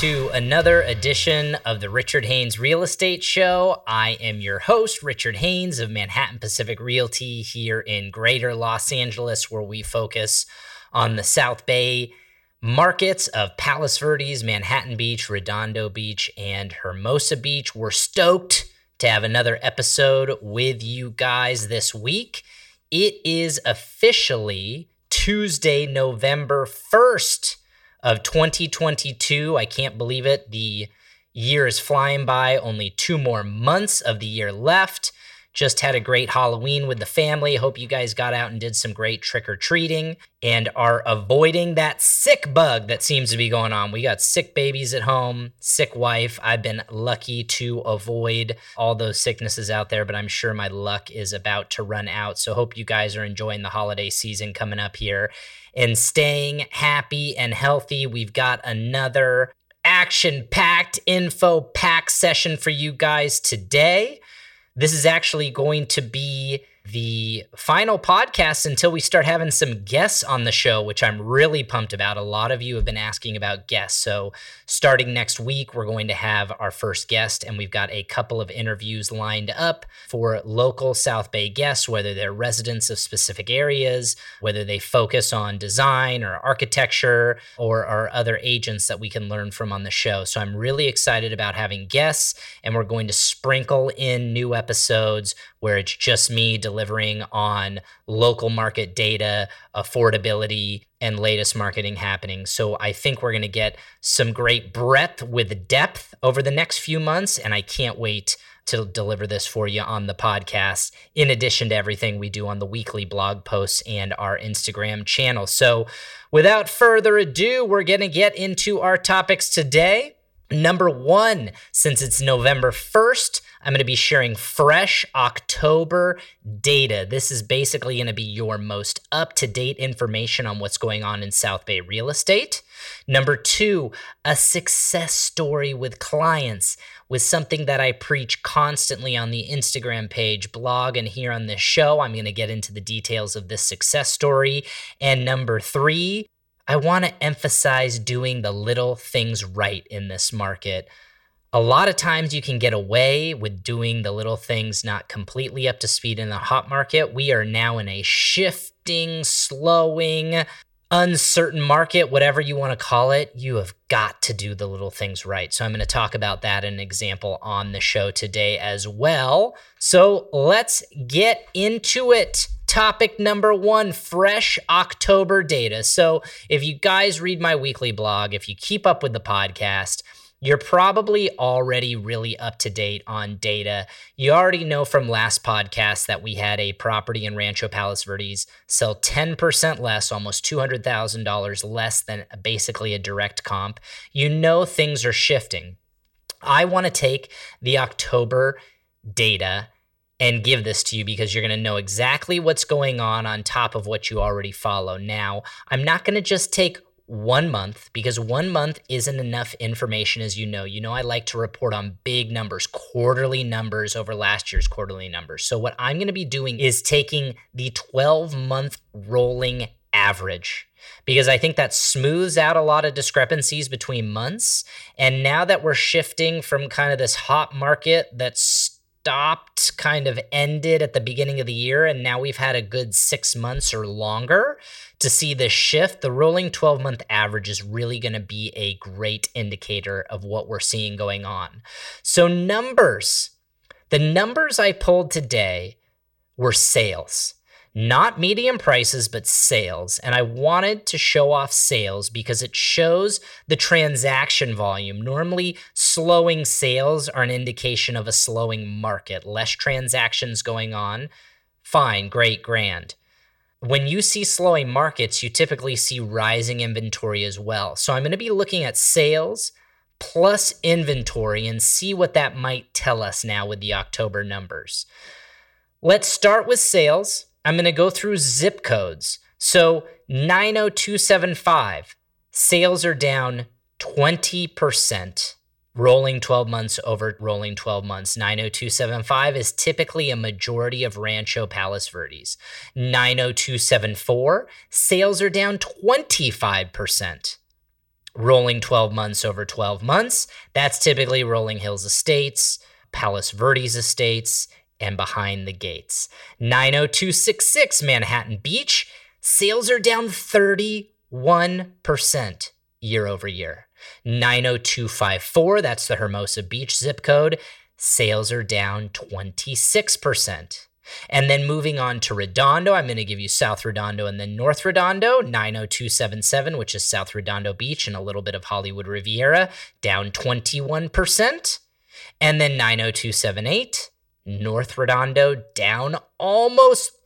to another edition of the Richard Haynes Real Estate Show. I am your host, Richard Haynes of Manhattan Pacific Realty here in greater Los Angeles, where we focus on the South Bay markets of Palos Verdes, Manhattan Beach, Redondo Beach, and Hermosa Beach. We're stoked to have another episode with you guys this week. It is officially Tuesday, November 1st of 2022. I can't believe it. The year is flying by, only two more months of the year left. Just had a great Halloween with the family. Hope you guys got out and did some great trick or treating and are avoiding that sick bug that seems to be going on. We got sick babies at home, sick wife. I've been lucky to avoid all those sicknesses out there, but I'm sure my luck is about to run out. So, hope you guys are enjoying the holiday season coming up here and staying happy and healthy. We've got another action packed info pack session for you guys today. This is actually going to be the final podcast until we start having some guests on the show, which I'm really pumped about. A lot of you have been asking about guests. So, starting next week, we're going to have our first guest, and we've got a couple of interviews lined up for local South Bay guests, whether they're residents of specific areas, whether they focus on design or architecture, or are other agents that we can learn from on the show. So, I'm really excited about having guests, and we're going to sprinkle in new episodes where it's just me delivering on local market data, affordability, and latest marketing happening. So I think we're going to get some great breadth with depth over the next few months, and I can't wait to deliver this for you on the podcast, in addition to everything we do on the weekly blog posts and our Instagram channel. So, without further ado, we're going to get into our topics today. Number one, since it's November 1st, I'm going to be sharing fresh October data. This is basically going to be your most up to date information on what's going on in South Bay real estate. Number two, a success story with clients with something that I preach constantly on the Instagram page, blog, and here on this show. I'm going to get into the details of this success story. And number three, I want to emphasize doing the little things right in this market a lot of times you can get away with doing the little things not completely up to speed in the hot market. We are now in a shifting, slowing, uncertain market, whatever you want to call it. You have got to do the little things right. So I'm going to talk about that in an example on the show today as well. So let's get into it topic number one fresh October data. So, if you guys read my weekly blog, if you keep up with the podcast, you're probably already really up to date on data. You already know from last podcast that we had a property in Rancho Palos Verdes sell 10% less, almost $200,000 less than basically a direct comp. You know things are shifting. I want to take the October data and give this to you because you're going to know exactly what's going on on top of what you already follow. Now, I'm not going to just take one month because one month isn't enough information as you know. You know, I like to report on big numbers, quarterly numbers over last year's quarterly numbers. So, what I'm going to be doing is taking the 12 month rolling average because I think that smooths out a lot of discrepancies between months. And now that we're shifting from kind of this hot market that's stopped, kind of ended at the beginning of the year, and now we've had a good six months or longer to see this shift. The rolling 12 month average is really going to be a great indicator of what we're seeing going on. So, numbers the numbers I pulled today were sales not medium prices, but sales. And I wanted to show off sales because it shows the transaction volume. Normally, slowing sales are an indication of a slowing market, less transactions going on. Fine, great, grand. When you see slowing markets, you typically see rising inventory as well. So I'm going to be looking at sales plus inventory and see what that might tell us now with the October numbers. Let's start with sales. I'm going to go through zip codes. So 90275, sales are down 20%, rolling 12 months over rolling 12 months. 90275 is typically a majority of Rancho Palos Verdes. 90274, sales are down 25%. rolling 12 months over 12 months. That's typically Rolling Hills Estates, Palos Verdes Estates, and Behind the Gates. 90266 Manhattan Beach, sales are down 31% year over year. 90254, that's the Hermosa Beach zip code, sales are down 26%. And then moving on to Redondo, I'm going to give you South Redondo and then North Redondo, 90277, which is South Redondo Beach and a little bit of Hollywood Riviera, down 21%. And then 90278, North Redondo, down almost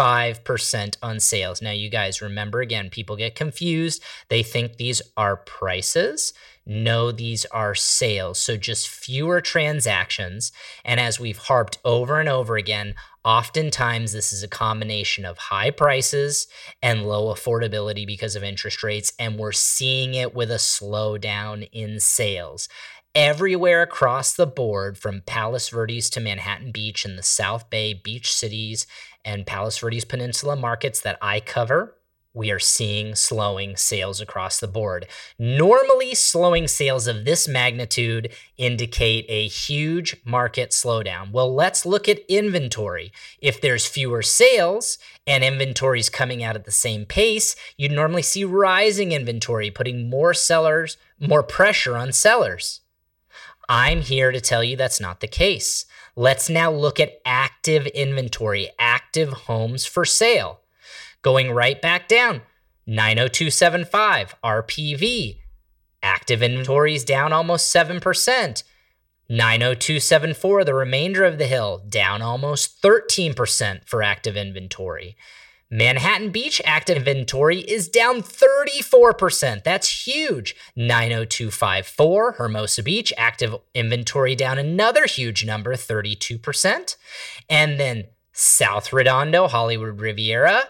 35% on sales. Now, you guys remember again, people get confused. They think these are prices. No, these are sales. So just fewer transactions. And as we've harped over and over again, oftentimes this is a combination of high prices and low affordability because of interest rates. And we're seeing it with a slowdown in sales. Everywhere across the board, from Palos Verdes to Manhattan Beach and the South Bay beach cities and Palos Verdes Peninsula markets that I cover, we are seeing slowing sales across the board. Normally, slowing sales of this magnitude indicate a huge market slowdown. Well, let's look at inventory. If there's fewer sales and inventory is coming out at the same pace, you'd normally see rising inventory, putting more sellers, more pressure on sellers. I'm here to tell you that's not the case. Let's now look at active inventory, active homes for sale. Going right back down, 90275 RPV. Active inventory is down almost 7%. 90274, the remainder of the hill, down almost 13% for active inventory. Manhattan Beach active inventory is down 34%. That's huge. 90254, Hermosa Beach active inventory down another huge number, 32%. And then South Redondo, Hollywood Riviera,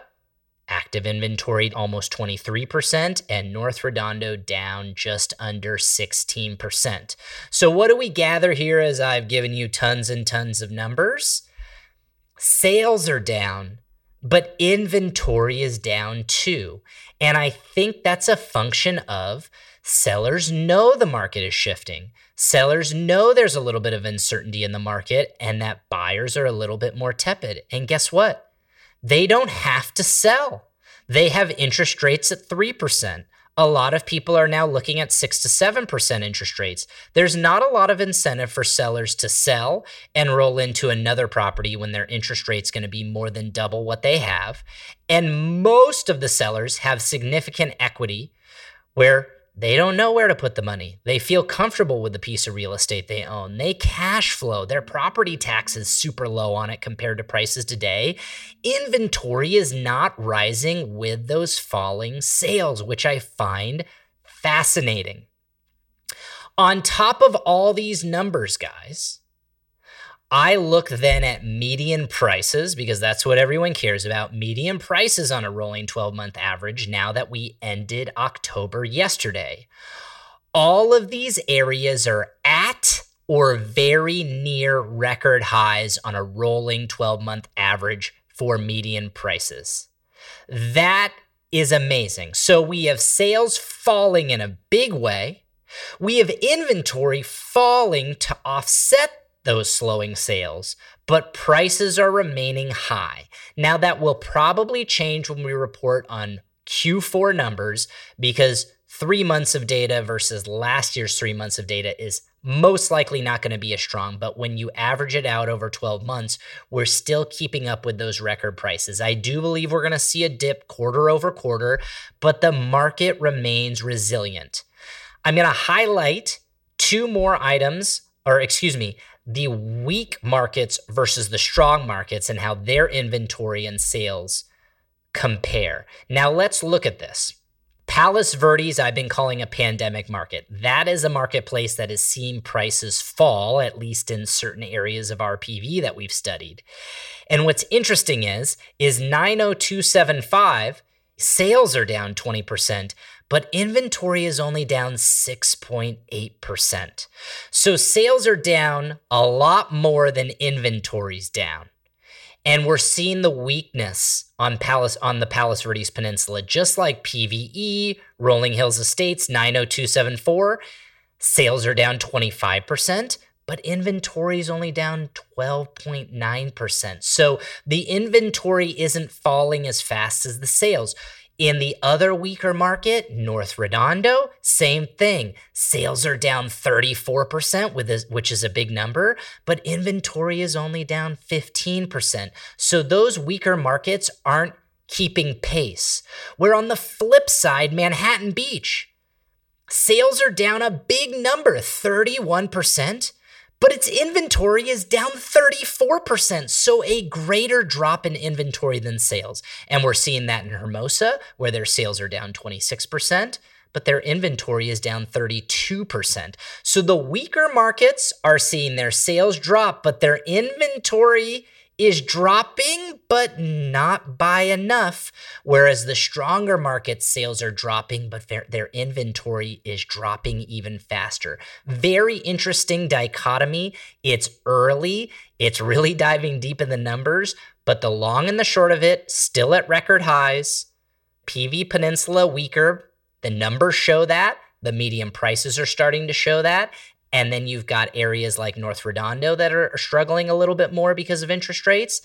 active inventory almost 23%, and North Redondo down just under 16%. So, what do we gather here as I've given you tons and tons of numbers? Sales are down, but inventory is down too. And I think that's a function of sellers know the market is shifting. Sellers know there's a little bit of uncertainty in the market and that buyers are a little bit more tepid. And guess what? they don't have to sell. They have interest rates at 3%. A lot of people are now looking at 6 to 7% interest rates. There's not a lot of incentive for sellers to sell and roll into another property when their interest rate's going to be more than double what they have. And most of the sellers have significant equity where they don't know where to put the money. They feel comfortable with the piece of real estate they own. They cash flow. Their property tax is super low on it compared to prices today. Inventory is not rising with those falling sales, which I find fascinating. On top of all these numbers, guys, I look then at median prices because that's what everyone cares about. Median prices on a rolling 12 month average now that we ended October yesterday. All of these areas are at or very near record highs on a rolling 12 month average for median prices. That is amazing. So we have sales falling in a big way. We have inventory falling to offset those slowing sales, but prices are remaining high. Now, that will probably change when we report on Q4 numbers because three months of data versus last year's three months of data is most likely not going to be as strong. But when you average it out over 12 months, we're still keeping up with those record prices. I do believe we're going to see a dip quarter over quarter, but the market remains resilient. I'm going to highlight two more items, or excuse me, the weak markets versus the strong markets and how their inventory and sales compare. Now let's look at this. Palos Verdes, I've been calling a pandemic market. That is a marketplace that has seen prices fall, at least in certain areas of RPV that we've studied. And what's interesting is, is 90275 sales are down 20%, but inventory is only down 6.8%. So sales are down a lot more than inventory's down. And we're seeing the weakness on Palos on the Palos Verdes Peninsula, just like PVE, Rolling Hills Estates, 90274. Sales are down 25%, but inventory is only down 12.9%. So the inventory isn't falling as fast as the sales. In the other weaker market, North Redondo, same thing. Sales are down 34%, with this, which is a big number, but inventory is only down 15%. So those weaker markets aren't keeping pace. Where on the flip side, Manhattan Beach, sales are down a big number, 31% but its inventory is down 34%, so a greater drop in inventory than sales. And we're seeing that in Hermosa, where their sales are down 26%, but their inventory is down 32%. So the weaker markets are seeing their sales drop, but their inventory is dropping, but not by enough. Whereas the stronger market sales are dropping, but their, their inventory is dropping even faster. Very interesting dichotomy. It's early, it's really diving deep in the numbers, but the long and the short of it, still at record highs. PV Peninsula weaker. The numbers show that. The medium prices are starting to show that. And then you've got areas like North Redondo that are struggling a little bit more because of interest rates.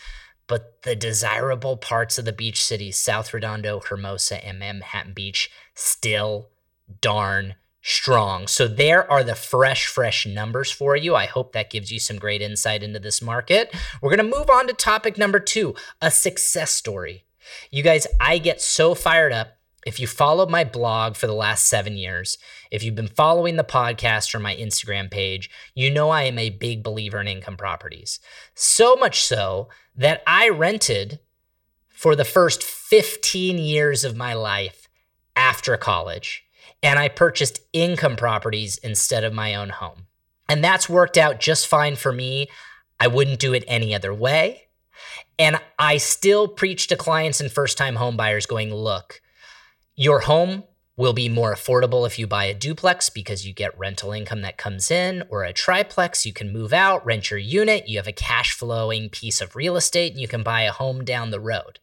But the desirable parts of the beach cities, South Redondo, Hermosa, and Manhattan Beach, still darn strong. So there are the fresh, fresh numbers for you. I hope that gives you some great insight into this market. We're going to move on to topic number two a success story. You guys, I get so fired up if you followed my blog for the last seven years, if you've been following the podcast or my Instagram page, you know I am a big believer in income properties. So much so that I rented for the first 15 years of my life after college, and I purchased income properties instead of my own home. And that's worked out just fine for me. I wouldn't do it any other way. And I still preach to clients and first time homebuyers going, look, your home will be more affordable if you buy a duplex because you get rental income that comes in, or a triplex, you can move out, rent your unit, you have a cash flowing piece of real estate, and you can buy a home down the road.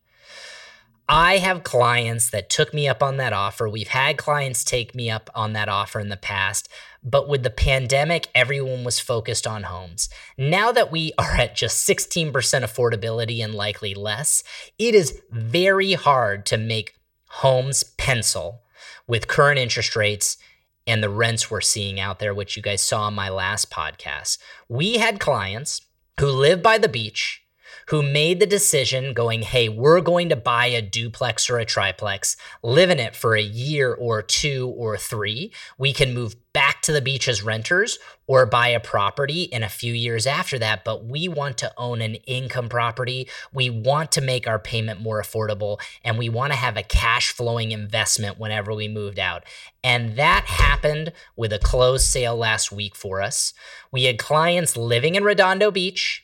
I have clients that took me up on that offer. We've had clients take me up on that offer in the past, but with the pandemic, everyone was focused on homes. Now that we are at just 16% affordability and likely less, it is very hard to make homes pencil with current interest rates and the rents we're seeing out there, which you guys saw in my last podcast. We had clients who live by the beach who made the decision going, hey, we're going to buy a duplex or a triplex, live in it for a year or two or three. We can move back to the beach as renters or buy a property in a few years after that. But we want to own an income property. We want to make our payment more affordable and we want to have a cash flowing investment whenever we moved out. And that happened with a closed sale last week for us. We had clients living in Redondo Beach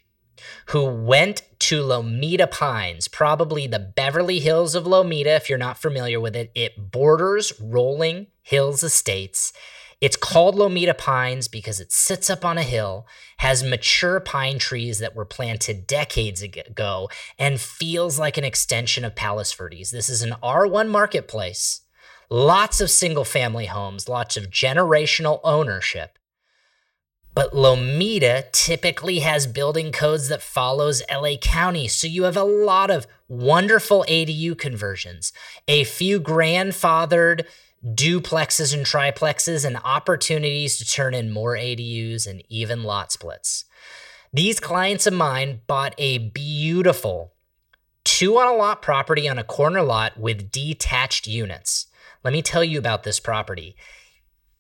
who went to Lomita Pines, probably the Beverly Hills of Lomita, if you're not familiar with it. It borders Rolling Hills Estates. It's called Lomita Pines because it sits up on a hill, has mature pine trees that were planted decades ago, and feels like an extension of Palos Verdes. This is an R1 marketplace, lots of single family homes, lots of generational ownership. But Lomita typically has building codes that follows LA County, so you have a lot of wonderful ADU conversions, a few grandfathered duplexes and triplexes, and opportunities to turn in more ADUs and even lot splits. These clients of mine bought a beautiful two on a lot property on a corner lot with detached units. Let me tell you about this property.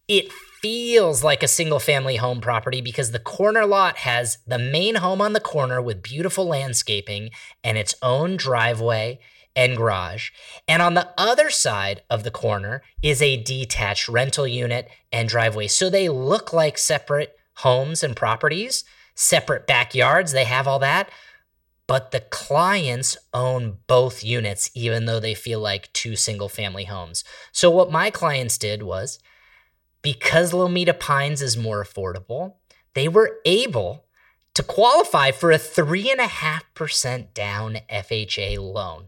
It feels like a single family home property because the corner lot has the main home on the corner with beautiful landscaping and its own driveway and garage. And on the other side of the corner is a detached rental unit and driveway. So they look like separate homes and properties, separate backyards, they have all that. But the clients own both units, even though they feel like two single family homes. So, what my clients did was because Lomita Pines is more affordable, they were able to qualify for a 3.5% down FHA loan,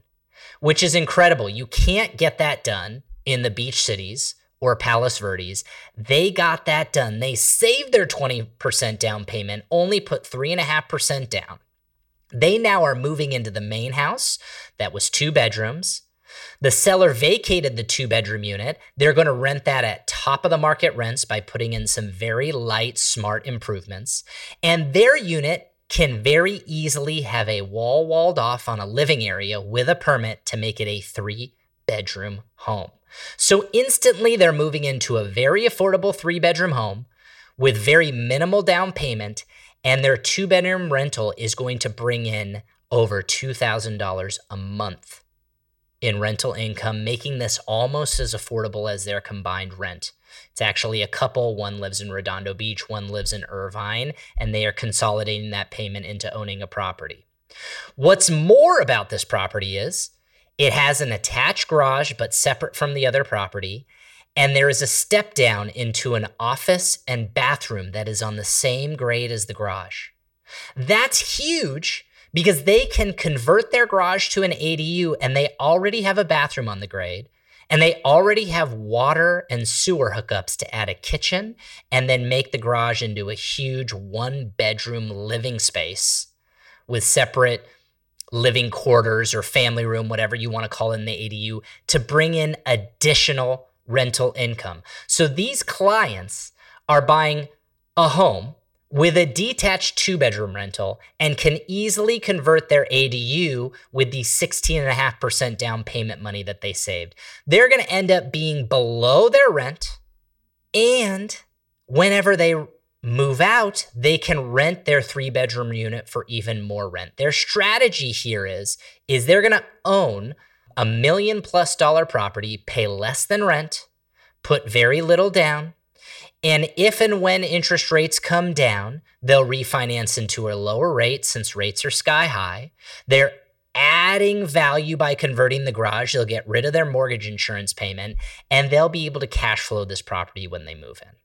which is incredible. You can't get that done in the beach cities or Palos Verdes. They got that done. They saved their 20% down payment, only put 3.5% down. They now are moving into the main house that was two bedrooms. The seller vacated the two bedroom unit. They're going to rent that at top of the market rents by putting in some very light, smart improvements. And their unit can very easily have a wall walled off on a living area with a permit to make it a three bedroom home. So instantly they're moving into a very affordable three bedroom home with very minimal down payment, and their two bedroom rental is going to bring in over $2,000 a month in rental income, making this almost as affordable as their combined rent. It's actually a couple. One lives in Redondo Beach, one lives in Irvine, and they are consolidating that payment into owning a property. What's more about this property is it has an attached garage, but separate from the other property. And there is a step down into an office and bathroom that is on the same grade as the garage. That's huge because they can convert their garage to an ADU and they already have a bathroom on the grade and they already have water and sewer hookups to add a kitchen and then make the garage into a huge one bedroom living space with separate living quarters or family room, whatever you want to call it in the ADU, to bring in additional rental income. So these clients are buying a home with a detached two bedroom rental and can easily convert their ADU with the 16.5% down payment money that they saved. They're going to end up being below their rent. And whenever they move out, they can rent their three bedroom unit for even more rent. Their strategy here is is they're going to own a million plus dollar property, pay less than rent, put very little down, and if and when interest rates come down, they'll refinance into a lower rate since rates are sky high. They're adding value by converting the garage. They'll get rid of their mortgage insurance payment and they'll be able to cash flow this property when they move in.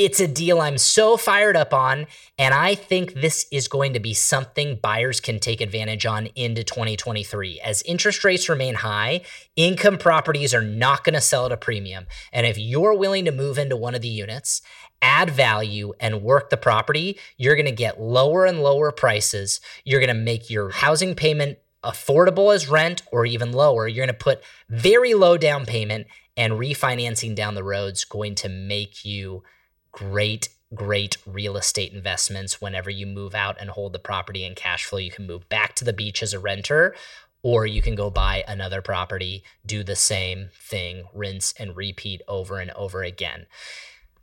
It's a deal I'm so fired up on, and I think this is going to be something buyers can take advantage on into 2023. As interest rates remain high, income properties are not going to sell at a premium. And if you're willing to move into one of the units, add value and work the property, you're going to get lower and lower prices. You're going to make your housing payment affordable as rent or even lower. You're going to put very low down payment and refinancing down the road is going to make you great great real estate investments. Whenever you move out and hold the property in cash flow you can move back to the beach as a renter or you can go buy another property do the same thing rinse and repeat over and over again.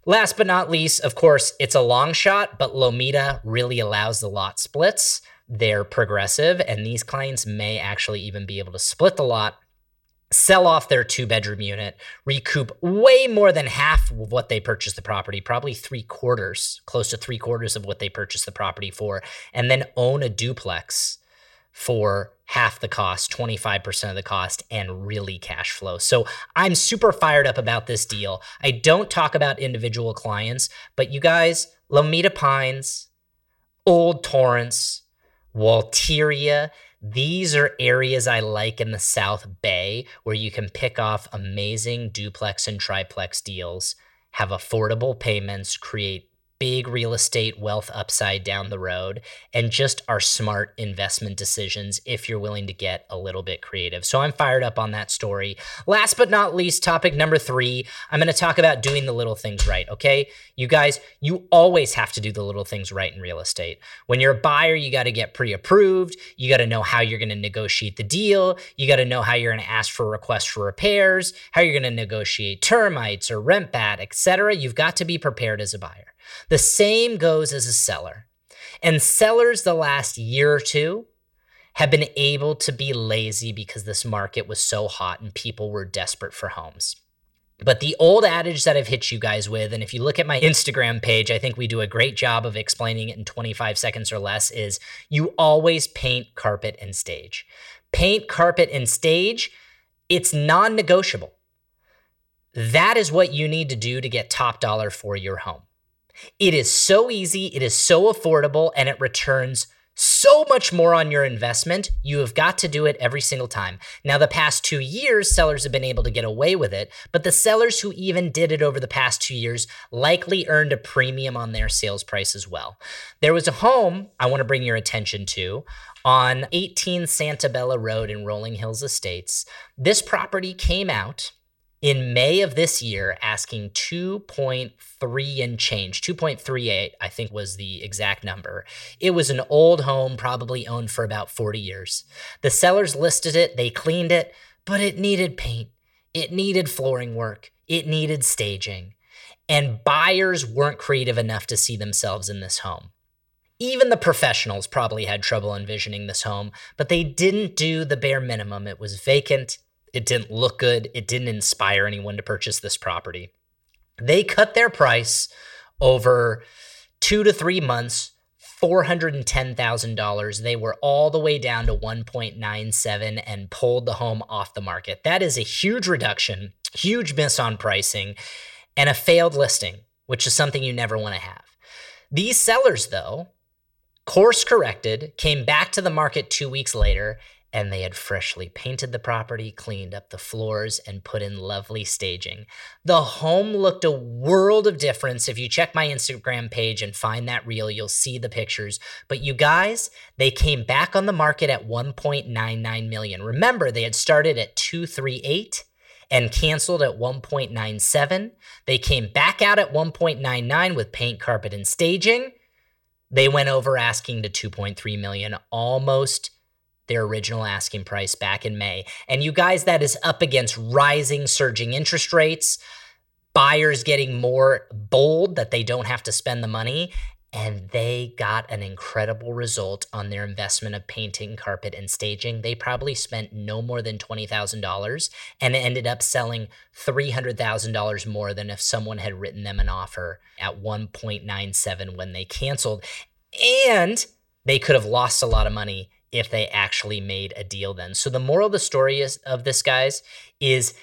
Last but not least of course it's a long shot but lomita really allows the lot splits. They're progressive and these clients may actually even be able to split the lot sell off their two bedroom unit, recoup way more than half of what they purchased the property, probably three quarters, close to three quarters of what they purchased the property for, and then own a duplex for half the cost, 25% of the cost, and really cash flow. So I'm super fired up about this deal. I don't talk about individual clients, but you guys, Lomita Pines, Old Torrance, Walteria, these are areas I like in the South Bay where you can pick off amazing duplex and triplex deals, have affordable payments, create big real estate wealth upside down the road and just our smart investment decisions if you're willing to get a little bit creative. So I'm fired up on that story. Last but not least, topic number three, I'm going to talk about doing the little things right. Okay. You guys, you always have to do the little things right in real estate. When you're a buyer, you got to get pre approved. You got to know how you're going to negotiate the deal. You got to know how you're going to ask for requests for repairs, how you're going to negotiate termites or rent back, etc. You've got to be prepared as a buyer. The same goes as a seller. And sellers the last year or two have been able to be lazy because this market was so hot and people were desperate for homes. But the old adage that I've hit you guys with, and if you look at my Instagram page, I think we do a great job of explaining it in 25 seconds or less, is you always paint carpet and stage. Paint carpet and stage, it's non negotiable. That is what you need to do to get top dollar for your home. It is so easy, it is so affordable, and it returns so much more on your investment. You have got to do it every single time. Now, the past two years, sellers have been able to get away with it, but the sellers who even did it over the past two years likely earned a premium on their sales price as well. There was a home I want to bring your attention to on 18 Santabella Road in Rolling Hills Estates. This property came out in May of this year asking 2.3 and change, 2.38, I think was the exact number. It was an old home, probably owned for about 40 years. The sellers listed it, they cleaned it, but it needed paint, it needed flooring work, it needed staging. And buyers weren't creative enough to see themselves in this home. Even the professionals probably had trouble envisioning this home, but they didn't do the bare minimum. It was vacant, it didn't look good. It didn't inspire anyone to purchase this property. They cut their price over two to three months, $410,000. They were all the way down to 1.97 and pulled the home off the market. That is a huge reduction, huge miss on pricing, and a failed listing, which is something you never want to have. These sellers, though, course corrected, came back to the market two weeks later and they had freshly painted the property, cleaned up the floors, and put in lovely staging. The home looked a world of difference. If you check my Instagram page and find that reel, you'll see the pictures. But you guys, they came back on the market at 1.99 million. Remember, they had started at 238 and canceled at 1.97. They came back out at 1.99 with paint, carpet, and staging. They went over asking to 2.3 million, almost their original asking price back in May. And you guys, that is up against rising, surging interest rates, buyers getting more bold that they don't have to spend the money. And they got an incredible result on their investment of painting, carpet, and staging. They probably spent no more than $20,000 and ended up selling $300,000 more than if someone had written them an offer at 1.97 when they canceled. And they could have lost a lot of money if they actually made a deal then. So the moral of the story is, of this, guys, is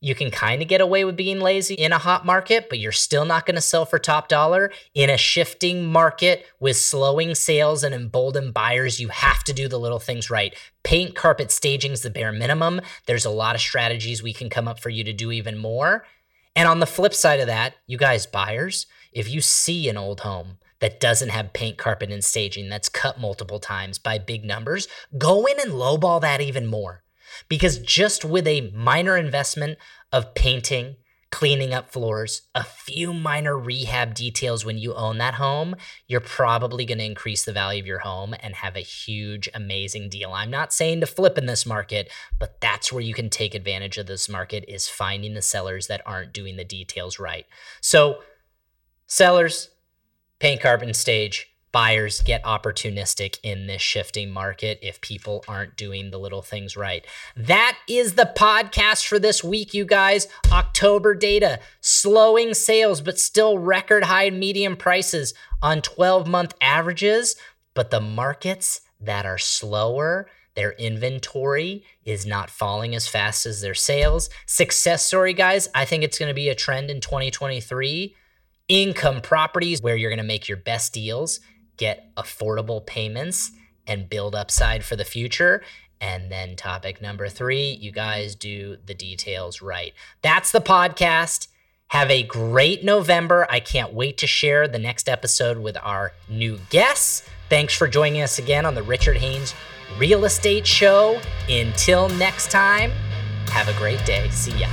you can kind of get away with being lazy in a hot market, but you're still not going to sell for top dollar. In a shifting market with slowing sales and emboldened buyers, you have to do the little things right. Paint, carpet, staging is the bare minimum. There's a lot of strategies we can come up for you to do even more. And on the flip side of that, you guys, buyers, if you see an old home that doesn't have paint, carpet, and staging that's cut multiple times by big numbers, go in and lowball that even more. Because just with a minor investment of painting, cleaning up floors, a few minor rehab details when you own that home, you're probably going to increase the value of your home and have a huge, amazing deal. I'm not saying to flip in this market, but that's where you can take advantage of this market is finding the sellers that aren't doing the details right. So, sellers, paint carbon stage buyers get opportunistic in this shifting market if people aren't doing the little things right. That is the podcast for this week, you guys. October data, slowing sales, but still record high median prices on 12 month averages. But the markets that are slower, their inventory is not falling as fast as their sales. Success story, guys. I think it's going to be a trend in 2023 income properties where you're going to make your best deals, get affordable payments, and build upside for the future. And then topic number three, you guys do the details right. That's the podcast. Have a great November. I can't wait to share the next episode with our new guests. Thanks for joining us again on the Richard Haynes Real Estate Show. Until next time, have a great day. See ya.